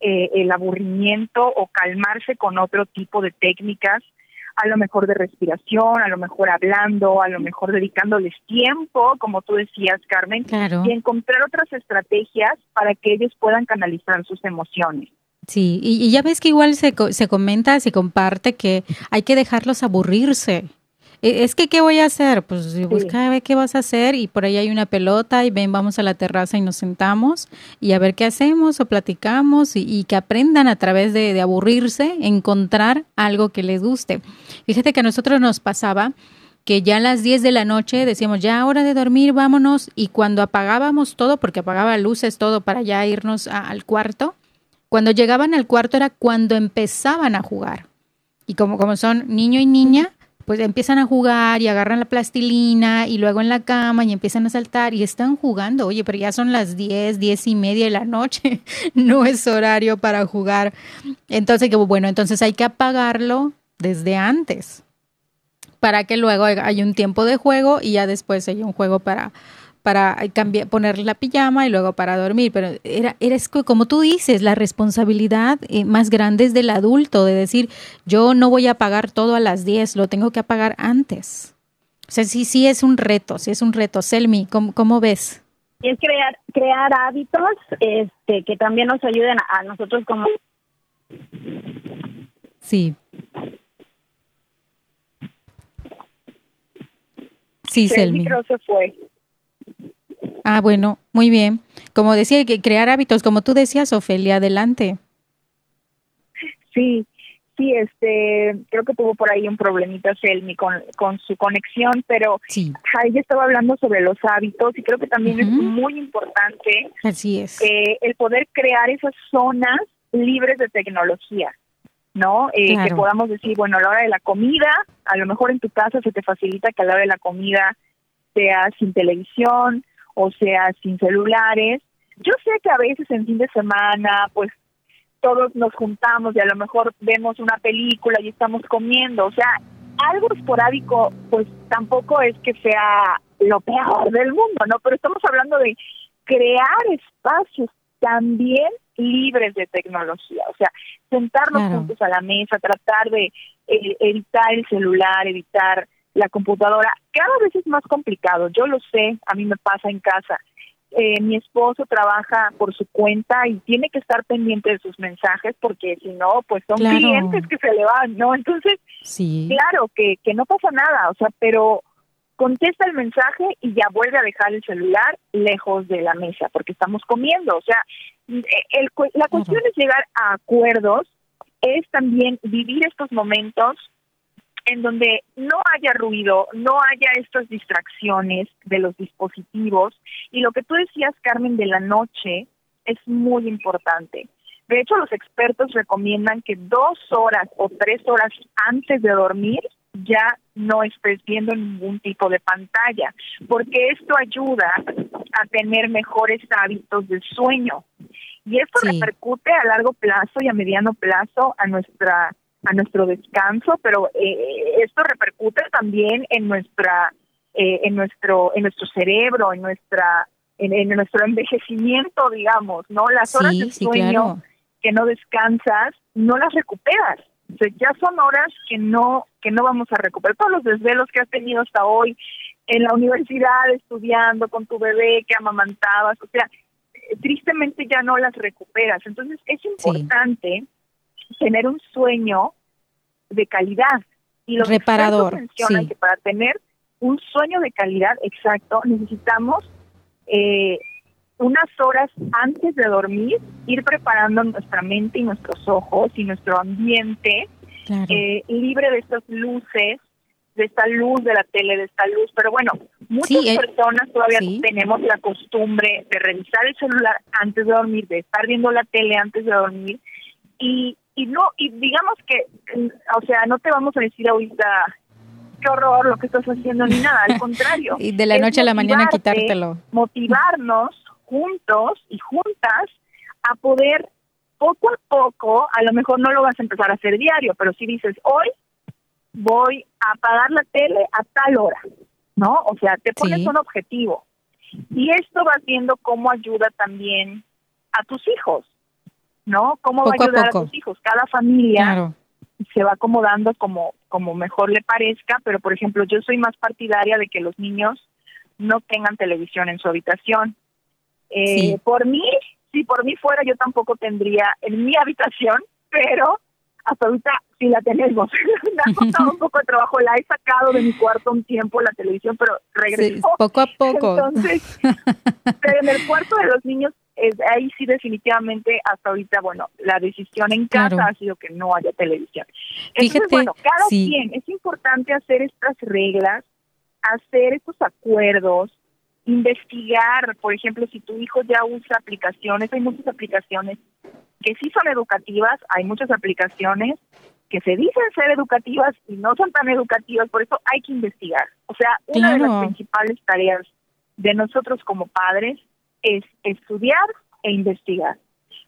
eh, el aburrimiento o calmarse con otro tipo de técnicas a lo mejor de respiración, a lo mejor hablando, a lo mejor dedicándoles tiempo, como tú decías, Carmen, y encontrar otras estrategias para que ellos puedan canalizar sus emociones. Sí, y, ya ves que igual se, se comenta, se comparte que hay que dejarlos aburrirse. E, es que, ¿qué voy a hacer? Pues busca a ver qué vas a hacer y por ahí hay una pelota y ven, vamos a la terraza y nos sentamos y a ver qué hacemos o platicamos y, que aprendan a través de, de, aburrirse, encontrar algo que les guste. Fíjate que a nosotros nos pasaba que ya a las 10 de la noche decíamos, ya hora de dormir, vámonos, y cuando apagábamos todo, porque apagaba luces, todo para ya irnos al cuarto, cuando llegaban al cuarto era cuando empezaban a jugar. Y como, como son niño y niña, pues empiezan a jugar y agarran la plastilina y luego en la cama y empiezan a saltar y están jugando. Oye, pero ya son las 10, 10 y media de la noche. no es horario para jugar. Entonces, bueno, entonces hay que apagarlo desde antes para que luego haya un tiempo de juego y ya después haya un juego para para cambiar, poner la pijama y luego para dormir. Pero era, eres como tú dices, la responsabilidad eh, más grande es del adulto, de decir, yo no voy a pagar todo a las 10, lo tengo que apagar antes. O sea, sí, sí es un reto, sí es un reto. Selmi, ¿cómo, cómo ves? Y es crear, crear hábitos este, que también nos ayuden a, nosotros como... Sí. Sí, Selmi. se fue. Ah, bueno, muy bien. Como decía, que crear hábitos, como tú decías, Ofelia, adelante. Sí, sí, este, creo que tuvo por ahí un problemita Selmi con, con su conexión, pero sí. ella estaba hablando sobre los hábitos y creo que también es muy importante Así es. Eh, el poder crear esas zonas libres de tecnología. ¿no? Eh, que podamos decir, bueno, a la hora de la comida, a lo mejor en tu casa se te facilita que a la hora de la comida sea sin televisión o sea sin celulares. Yo sé que a veces en fin de semana, pues todos nos juntamos y a lo mejor vemos una película y estamos comiendo. O sea, algo esporádico, pues tampoco es que sea lo peor del mundo, ¿no? Pero estamos hablando de crear espacios también libres de tecnología, o sea, sentarnos juntos a la mesa, tratar de eh, evitar el celular, evitar la computadora. Cada vez es más complicado, yo lo sé, a mí me pasa en casa. Eh, mi esposo trabaja por su cuenta y tiene que estar pendiente de sus mensajes porque si no, pues son clientes que se le van, ¿no? Entonces, sí. claro que, que no pasa nada, o sea, pero contesta el mensaje y ya vuelve a dejar el celular lejos de la mesa porque estamos comiendo. O sea, el, la cuestión es llegar a acuerdos, es también vivir estos momentos en donde no haya ruido, no haya estas distracciones de los dispositivos. Y lo que tú decías, Carmen, de la noche es muy importante. De hecho, los expertos recomiendan que dos horas o tres horas antes de dormir ya no estés viendo ningún tipo de pantalla, porque esto ayuda a tener mejores hábitos de sueño. Y esto repercute a largo plazo y a mediano plazo a nuestra a nuestro descanso, pero eh, esto repercute también en nuestra eh, en nuestro en nuestro cerebro, en nuestra en, nuestro envejecimiento, digamos, ¿no? Las horas de sueño que no descansas, no las recuperas. O sea, ya son horas que no que no vamos a recuperar. Todos los desvelos que has tenido hasta hoy en la universidad estudiando con tu bebé que amamantabas, o sea, tristemente ya no las recuperas. Entonces es importante tener un sueño de calidad. Y los reparador mencionan que para tener un sueño de calidad exacto necesitamos eh, unas horas antes de dormir ir preparando nuestra mente y nuestros ojos y nuestro ambiente eh, libre de estas luces de esta luz de la tele, de esta luz, pero bueno, muchas eh, personas todavía tenemos la costumbre de revisar el celular antes de dormir, de estar viendo la tele antes de dormir. Y y no y digamos que o sea no te vamos a decir ahorita qué horror lo que estás haciendo ni nada al contrario. Y de la noche a la mañana quitártelo. motivarnos juntos y juntas a poder poco a poco a lo mejor no lo vas a empezar a hacer diario pero si dices hoy voy a apagar la tele a tal hora no o sea te pones un objetivo. Y esto vas viendo cómo ayuda también a tus hijos ¿no? ¿Cómo va a ayudar a, tus hijos? Cada familia se va acomodando como, como mejor le parezca, pero por ejemplo, yo soy más partidaria de que los niños no tengan televisión en su habitación. Eh, Por mí, si por mí fuera, yo tampoco tendría en mi habitación, pero hasta ahorita sí la tenemos. Me ha costado un poco de trabajo, la he sacado de mi cuarto un tiempo la televisión, pero regresó. poco a poco. Entonces, pero en el cuarto de los niños ahí sí definitivamente hasta ahorita, bueno, la decisión en casa ha sido que no haya televisión. Entonces, bueno, cada quien, es importante hacer estas reglas, hacer estos acuerdos, investigar, por ejemplo, si tu hijo ya usa aplicaciones, hay muchas aplicaciones que sí son educativas, hay muchas aplicaciones que se dicen ser educativas y no son tan educativas, por eso hay que investigar. O sea, una de las principales tareas de nosotros como padres es estudiar e investigar.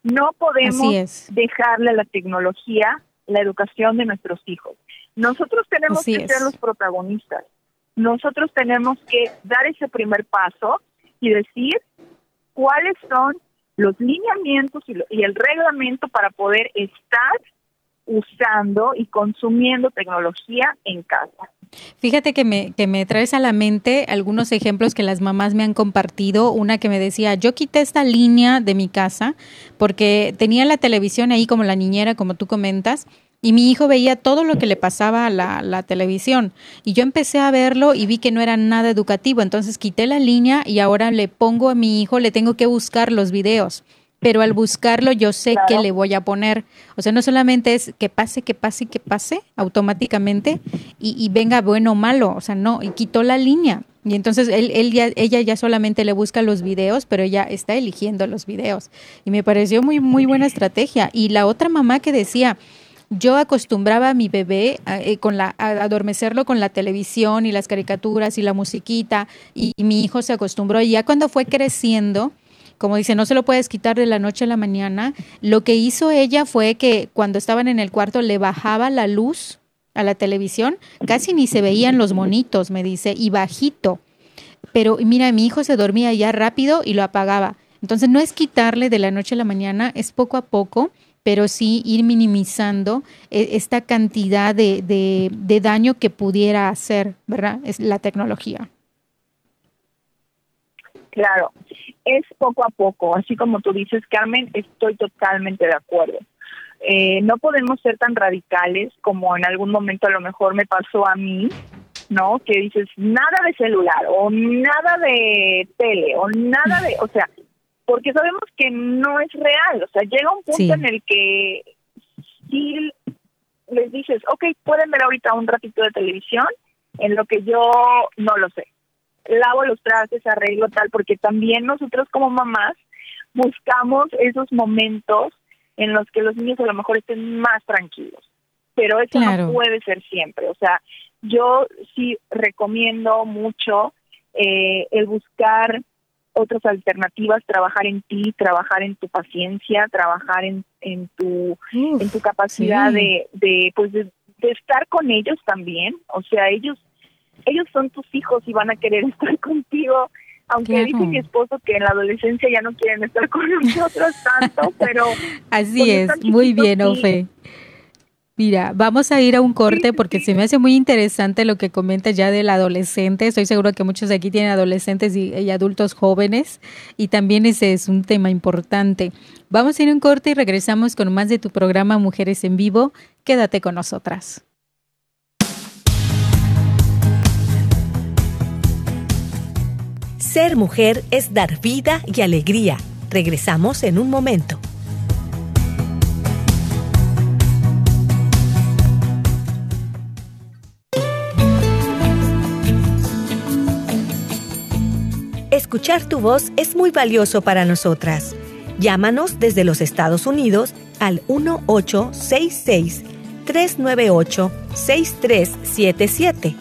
No podemos dejarle a la tecnología la educación de nuestros hijos. Nosotros tenemos que ser los protagonistas. Nosotros tenemos que dar ese primer paso y decir cuáles son los lineamientos y el reglamento para poder estar usando y consumiendo tecnología en casa. Fíjate que me, que me traes a la mente algunos ejemplos que las mamás me han compartido. Una que me decía, yo quité esta línea de mi casa porque tenía la televisión ahí como la niñera, como tú comentas, y mi hijo veía todo lo que le pasaba a la, la, televisión. Y yo empecé a verlo y vi que no era nada educativo. Entonces quité la línea y ahora le pongo a mi hijo, le tengo que buscar los videos pero al buscarlo yo sé que le voy a poner. O sea, no solamente es que pase, que pase, que pase automáticamente y, venga bueno o malo. O sea, no, y quitó la línea. Y entonces él, él ya, ella ya solamente le busca los videos, pero ella está eligiendo los videos. Y me pareció muy, muy buena estrategia. Y la otra mamá que decía, yo acostumbraba a mi bebé a, eh, con la, a adormecerlo con la televisión y las caricaturas y la musiquita, y, y mi hijo se acostumbró. Y ya cuando fue creciendo, como dice, no se lo puedes quitar de la noche a la mañana. Lo que hizo ella fue que cuando estaban en el cuarto le bajaba la luz a la televisión, casi ni se veían los monitos, me dice, y bajito. Pero mira, mi hijo se dormía ya rápido y lo apagaba. Entonces no es quitarle de la noche a la mañana, es poco a poco, pero sí ir minimizando eh, esta cantidad de, de, de daño que pudiera hacer, ¿verdad? Es la tecnología. Claro, es poco a poco, así como tú dices, Carmen, estoy totalmente de acuerdo. Eh, no podemos ser tan radicales como en algún momento a lo mejor me pasó a mí, ¿no? Que dices nada de celular o nada de tele o nada de, o sea, porque sabemos que no es real, o sea, llega un punto en el que si les dices, ok, pueden ver ahorita un ratito de televisión, en lo que yo no lo sé, lavo los trastes, arreglo tal, porque también nosotros como mamás buscamos esos momentos en los que los niños a lo mejor estén más tranquilos. Pero eso no puede ser siempre. O sea, yo sí recomiendo mucho eh, el buscar otras alternativas, trabajar en ti, trabajar en tu paciencia, trabajar en, en tu en tu capacidad de, de pues de, estar con ellos también. O sea, ellos ellos son tus hijos y van a querer estar contigo aunque dice mi esposo que en la adolescencia ya no quieren estar con nosotros tanto, pero... Así es, muy bien, Ofe. Mira, vamos a ir a un corte porque se me hace muy interesante lo que comentas ya del adolescente. Estoy seguro que muchos de aquí tienen adolescentes y, adultos jóvenes y también ese es un tema importante. Vamos a ir a un corte y regresamos con más de tu programa Mujeres en Vivo. Quédate con nosotras. Ser mujer es dar vida y alegría. Regresamos en un momento. Escuchar tu voz es muy valioso para nosotras. Llámanos desde los Estados Unidos al 1866-398-6377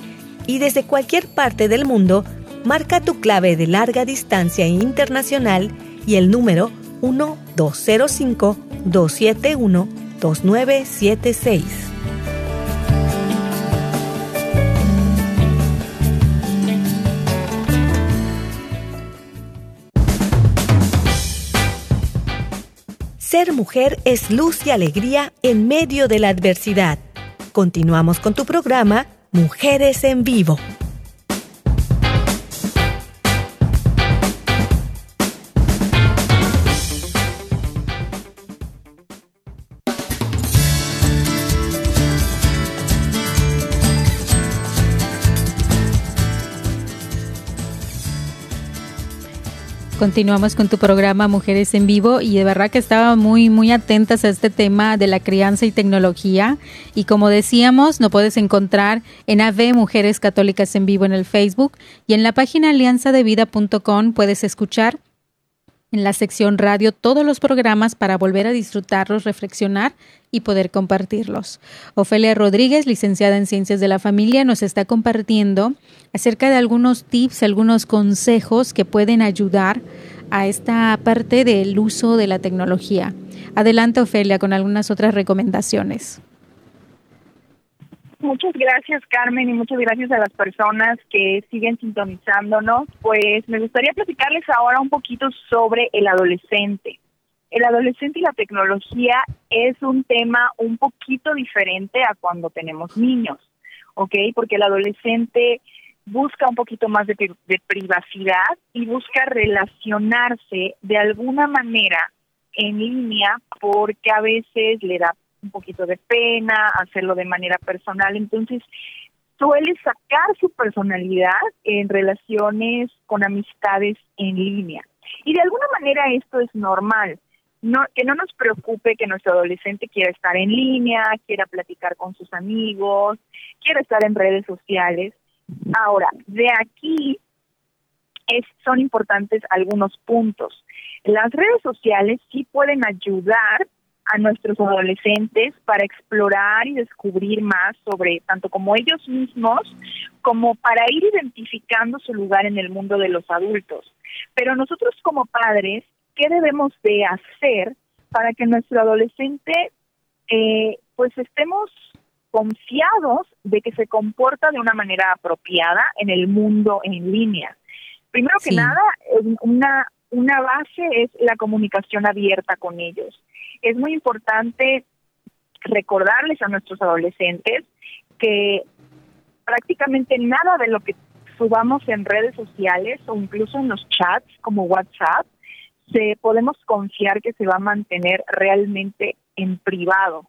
y desde cualquier parte del mundo marca tu clave de larga distancia internacional y el número 1205-271-2976. Ser mujer es luz y alegría en medio de la adversidad. Continuamos con tu programa Mujeres en Vivo. Continuamos con tu programa Mujeres en Vivo y de verdad que estaba muy, muy atentas a este tema de la crianza y tecnología. Y como decíamos, no puedes encontrar en AV Mujeres Católicas en Vivo en el Facebook y en la página alianzadevida.com puedes escuchar en la sección radio todos los programas para volver a disfrutarlos, reflexionar y poder compartirlos. Ofelia Rodríguez, licenciada en Ciencias de la Familia, nos está compartiendo acerca de algunos tips, algunos consejos que pueden ayudar a esta parte del uso de la tecnología. Adelante, Ofelia, con algunas otras recomendaciones. Muchas gracias, Carmen, y muchas gracias a las personas que siguen sintonizándonos. Pues me gustaría platicarles ahora un poquito sobre el adolescente. El adolescente y la tecnología es un tema un poquito diferente a cuando tenemos niños, ¿ok? Porque el adolescente busca un poquito más de, de privacidad y busca relacionarse de alguna manera en línea porque a veces le da un poquito de pena, hacerlo de manera personal. Entonces, suele sacar su personalidad en relaciones con amistades en línea. Y de alguna manera esto es normal. No, que no nos preocupe que nuestro adolescente quiera estar en línea, quiera platicar con sus amigos, quiera estar en redes sociales. Ahora, de aquí es, son importantes algunos puntos. Las redes sociales sí pueden ayudar a nuestros adolescentes para explorar y descubrir más sobre tanto como ellos mismos como para ir identificando su lugar en el mundo de los adultos. Pero nosotros como padres qué debemos de hacer para que nuestro adolescente eh, pues estemos confiados de que se comporta de una manera apropiada en el mundo en línea. Primero que nada, una, una base es la comunicación abierta con ellos. Es muy importante recordarles a nuestros adolescentes que prácticamente nada de lo que subamos en redes sociales o incluso en los chats como WhatsApp, se podemos confiar que se va a mantener realmente en privado.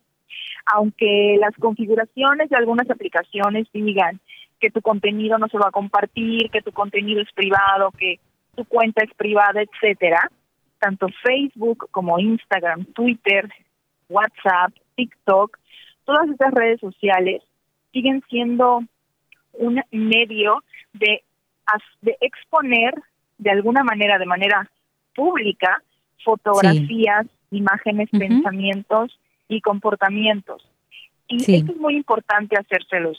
Aunque las configuraciones de algunas aplicaciones digan que tu contenido no se va a compartir, que tu contenido es privado, que tu cuenta es privada, etcétera, tanto Facebook como Instagram, Twitter, WhatsApp, TikTok, todas estas redes sociales siguen siendo un medio de, de exponer de alguna manera, de manera pública, fotografías, imágenes, pensamientos y comportamientos. Y esto es muy importante hacérselos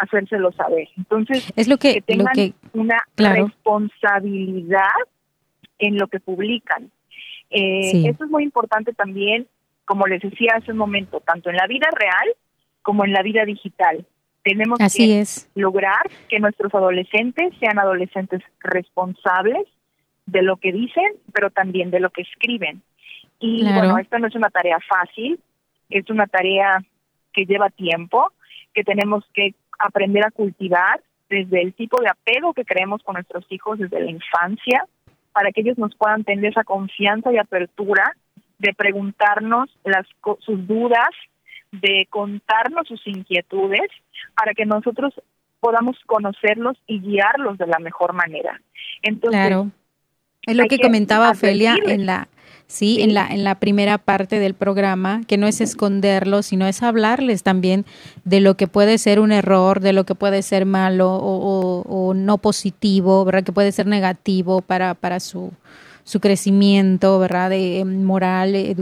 hacérselo saber. Entonces, es lo que, tengan que, una responsabilidad en lo que publican. Eh, Esto es muy importante también, como les decía hace un momento, tanto en la vida real como en la vida digital. Tenemos que lograr que nuestros adolescentes sean adolescentes responsables de lo que dicen, pero también de lo que escriben. Y bueno, esta no es una tarea fácil, es una tarea que lleva tiempo, que tenemos que aprender a cultivar desde el tipo de apego que creemos con nuestros hijos desde la infancia, para que ellos nos puedan tener esa confianza y apertura de preguntarnos las sus dudas, de contarnos sus inquietudes, para que nosotros podamos conocerlos y guiarlos de la mejor manera. Entonces, claro. Es lo que, comentaba Ofelia en la ¿sí? En, la, en la primera parte del programa, que no es esconderlo, sino es hablarles también de lo que puede ser un error, de lo que puede ser malo o, no positivo, ¿verdad? Que puede ser negativo para, para su, su crecimiento, ¿verdad? De, em, moral, eh,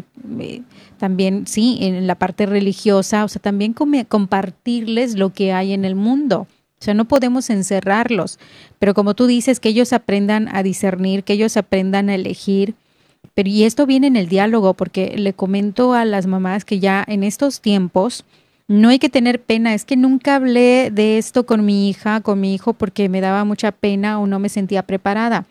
también, sí, en la parte religiosa, o sea, también compartirles lo que hay en el mundo. O sea, no podemos encerrarlos, pero como tú dices, que ellos aprendan a discernir, que ellos aprendan a elegir, pero y esto viene en el diálogo, porque le comento a las mamás que ya en estos tiempos no hay que tener pena, es que nunca hablé de esto con mi hija, con mi hijo, porque me daba mucha pena o no me sentía preparada.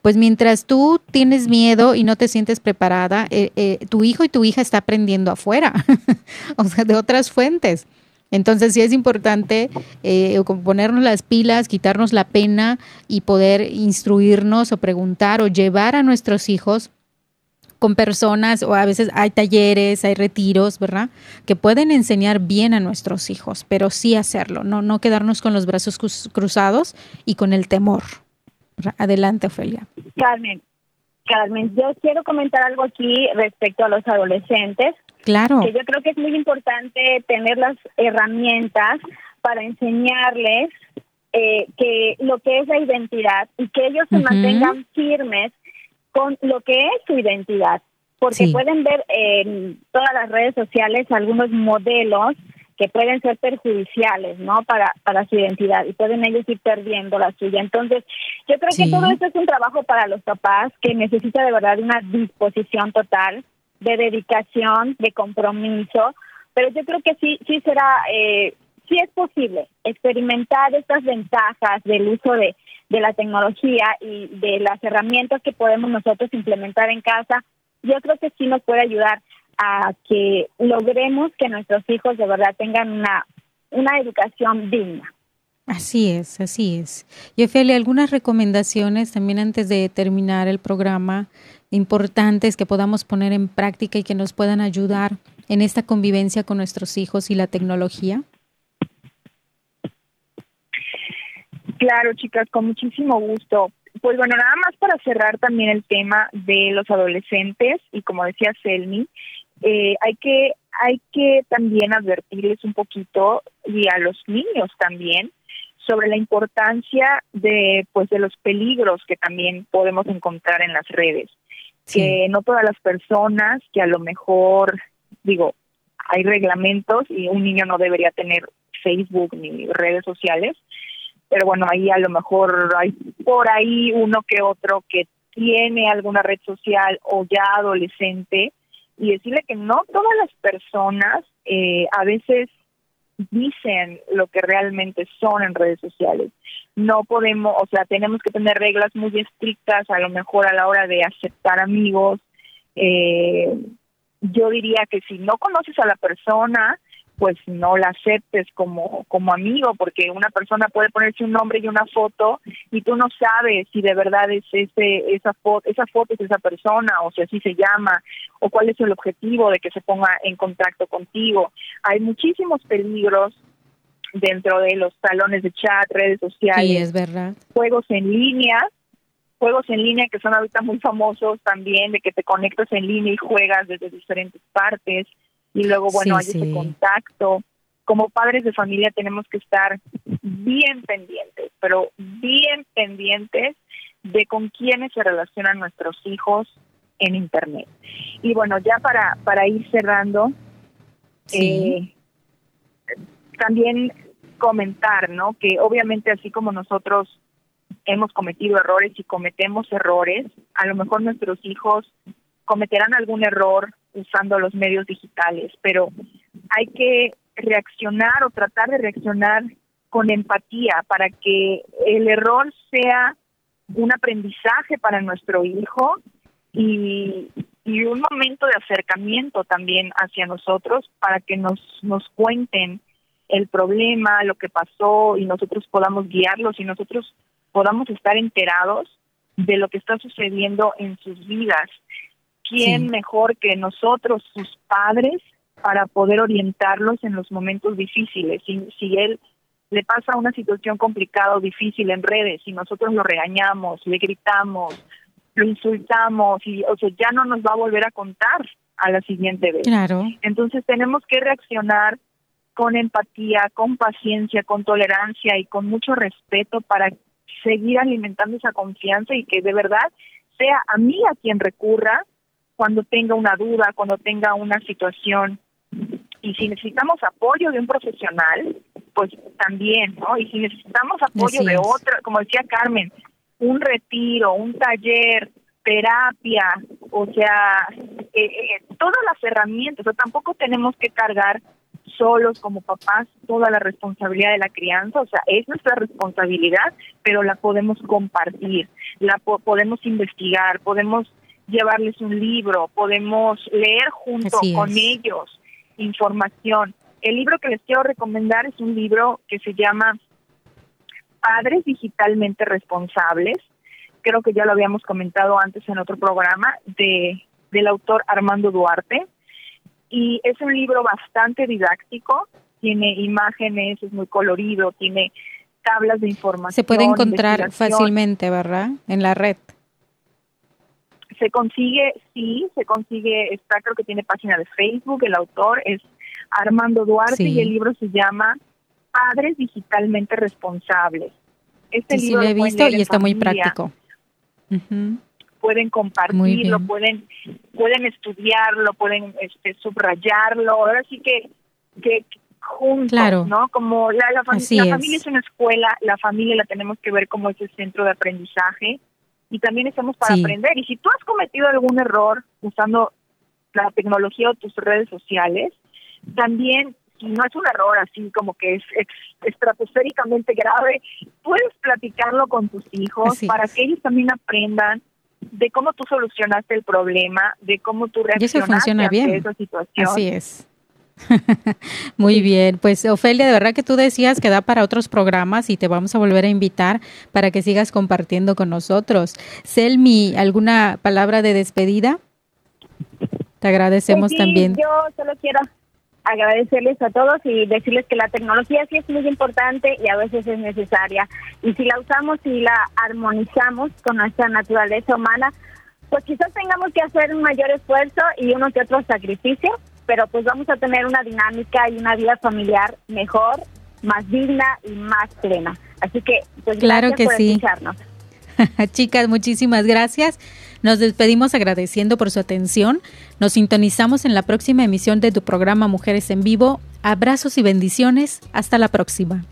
Pues mientras tú tienes miedo y no te sientes preparada, eh, eh, tu hijo y tu hija está aprendiendo afuera, o sea, de otras fuentes. Entonces sí es importante eh, ponernos las pilas, quitarnos la pena y poder instruirnos o preguntar o llevar a nuestros hijos con personas o a veces hay talleres, hay retiros, ¿verdad? Que pueden enseñar bien a nuestros hijos, pero sí hacerlo, no, no quedarnos con los brazos cruzados y con el temor. Adelante, Ofelia. Carmen, Carmen, yo quiero comentar algo aquí respecto a los adolescentes. Claro. Que yo creo que es muy importante tener las herramientas para enseñarles eh, que lo que es la identidad y que ellos se mantengan firmes con lo que es su identidad, porque pueden ver en todas las redes sociales algunos modelos que pueden ser perjudiciales, ¿no? Para para su identidad y pueden ellos ir perdiendo la suya. Entonces, yo creo que todo esto es un trabajo para los papás que necesita de verdad una disposición total, de dedicación, de compromiso, pero yo creo que sí sí será eh, sí es posible experimentar estas ventajas del uso de de la tecnología y de las herramientas que podemos nosotros implementar en casa, yo creo que sí nos puede ayudar a que logremos que nuestros hijos de verdad tengan una, una educación digna. Así es, así es. Ophelia, algunas recomendaciones también antes de terminar el programa importantes que podamos poner en práctica y que nos puedan ayudar en esta convivencia con nuestros hijos y la tecnología. Claro, chicas, con muchísimo gusto. Pues bueno, nada más para cerrar también el tema de los adolescentes y como decía Selmi, eh, hay que hay que también advertirles un poquito y a los niños también sobre la importancia de pues de los peligros que también podemos encontrar en las redes. Que no todas las personas que a lo mejor digo, hay reglamentos y un niño no debería tener Facebook ni redes sociales, pero bueno, ahí a lo mejor hay por ahí uno que otro que tiene alguna red social o ya adolescente y decirle que no todas las personas eh, a veces dicen lo que realmente son en redes sociales. No podemos, o sea, tenemos que tener reglas muy estrictas a lo mejor a la hora de aceptar amigos. Eh, yo diría que si no conoces a la persona, pues no la aceptes como, como amigo, porque una persona puede ponerse un nombre y una foto y tú no sabes si de verdad es ese, esa foto, esa foto es esa persona o si así se llama o cuál es el objetivo de que se ponga en contacto contigo. Hay muchísimos peligros dentro de los salones de chat, redes sociales, sí, es verdad. juegos en línea, juegos en línea que son ahorita muy famosos también, de que te conectas en línea y juegas desde diferentes partes y luego, bueno, hay ese contacto. Como padres de familia tenemos que estar bien pendientes, pero bien pendientes de con quiénes se relacionan nuestros hijos en Internet. Y bueno, ya para, para ir cerrando, eh, también comentar, ¿no? Que obviamente así como nosotros hemos cometido errores y cometemos errores, a lo mejor nuestros hijos cometerán algún error usando los medios digitales, pero hay que reaccionar o tratar de reaccionar con empatía para que el error sea un aprendizaje para nuestro hijo y, un momento de acercamiento también hacia nosotros para que nos, nos cuenten el problema, lo que pasó y nosotros podamos guiarlos y nosotros podamos estar enterados de lo que está sucediendo en sus vidas quién mejor que nosotros, sus padres, para poder orientarlos en los momentos difíciles. Si, si él le pasa una situación complicada o difícil en redes y nosotros lo regañamos, le gritamos, lo insultamos y o sea, ya no nos va a volver a contar a la siguiente vez. Claro. Entonces tenemos que reaccionar con empatía, con paciencia, con tolerancia y con mucho respeto para seguir alimentando esa confianza y que de verdad sea a mí a quien recurra cuando tenga una duda, cuando tenga una situación. Y si necesitamos apoyo de un profesional, pues también, ¿no? Y si necesitamos apoyo de otra, como decía Carmen, un retiro, un taller, terapia, o sea, eh, eh, todas las herramientas, o tampoco tenemos que cargar solos como papás toda la responsabilidad de la crianza, o sea, es nuestra responsabilidad, pero la podemos compartir, la podemos investigar, podemos llevarles un libro, podemos leer junto con ellos información. El libro que les quiero recomendar es un libro que se llama Padres Digitalmente Responsables. Creo que ya lo habíamos comentado antes en otro programa de del autor Armando Duarte. Y es un libro bastante didáctico, tiene imágenes, es muy colorido, tiene tablas de información. Se puede encontrar fácilmente, ¿verdad? En la red. Se consigue, sí, se consigue, está creo que tiene página de Facebook, el autor es Armando Duarte y el libro se llama Padres Digitalmente Responsables. Este libro sí, lo he visto y está muy práctico. Pueden compartirlo, pueden pueden estudiarlo, pueden este, subrayarlo. Ahora sí que, que juntos, ¿no? Como la, la, la familia es una escuela, la familia la tenemos que ver como ese centro de aprendizaje y también estamos para aprender. Y si tú has cometido algún error usando la tecnología o tus redes sociales, también si no es un error así como que es estratosféricamente grave, puedes platicarlo con tus hijos para que ellos también aprendan de cómo tú solucionaste el problema, de cómo tú reaccionaste a esa situación. Así es. Muy bien, pues Ofelia, de verdad que tú decías que da para otros programas y te vamos a volver a invitar para que sigas compartiendo con nosotros. Selmi, ¿alguna palabra de despedida? Te agradecemos pues también. Yo solo quiero agradecerles a todos y decirles que la tecnología sí es muy importante y a veces es necesaria. Y si la usamos y la armonizamos con nuestra naturaleza humana, pues quizás tengamos que hacer un mayor esfuerzo y uno que otro sacrificio, pero pues vamos a tener una dinámica y una vida familiar mejor, más digna y más plena. Así que, pues claro gracias que por sí. escucharnos. Chicas, muchísimas gracias. Nos despedimos agradeciendo por su atención. Nos sintonizamos en la próxima emisión de tu programa Mujeres en Vivo. Abrazos y bendiciones. Hasta la próxima.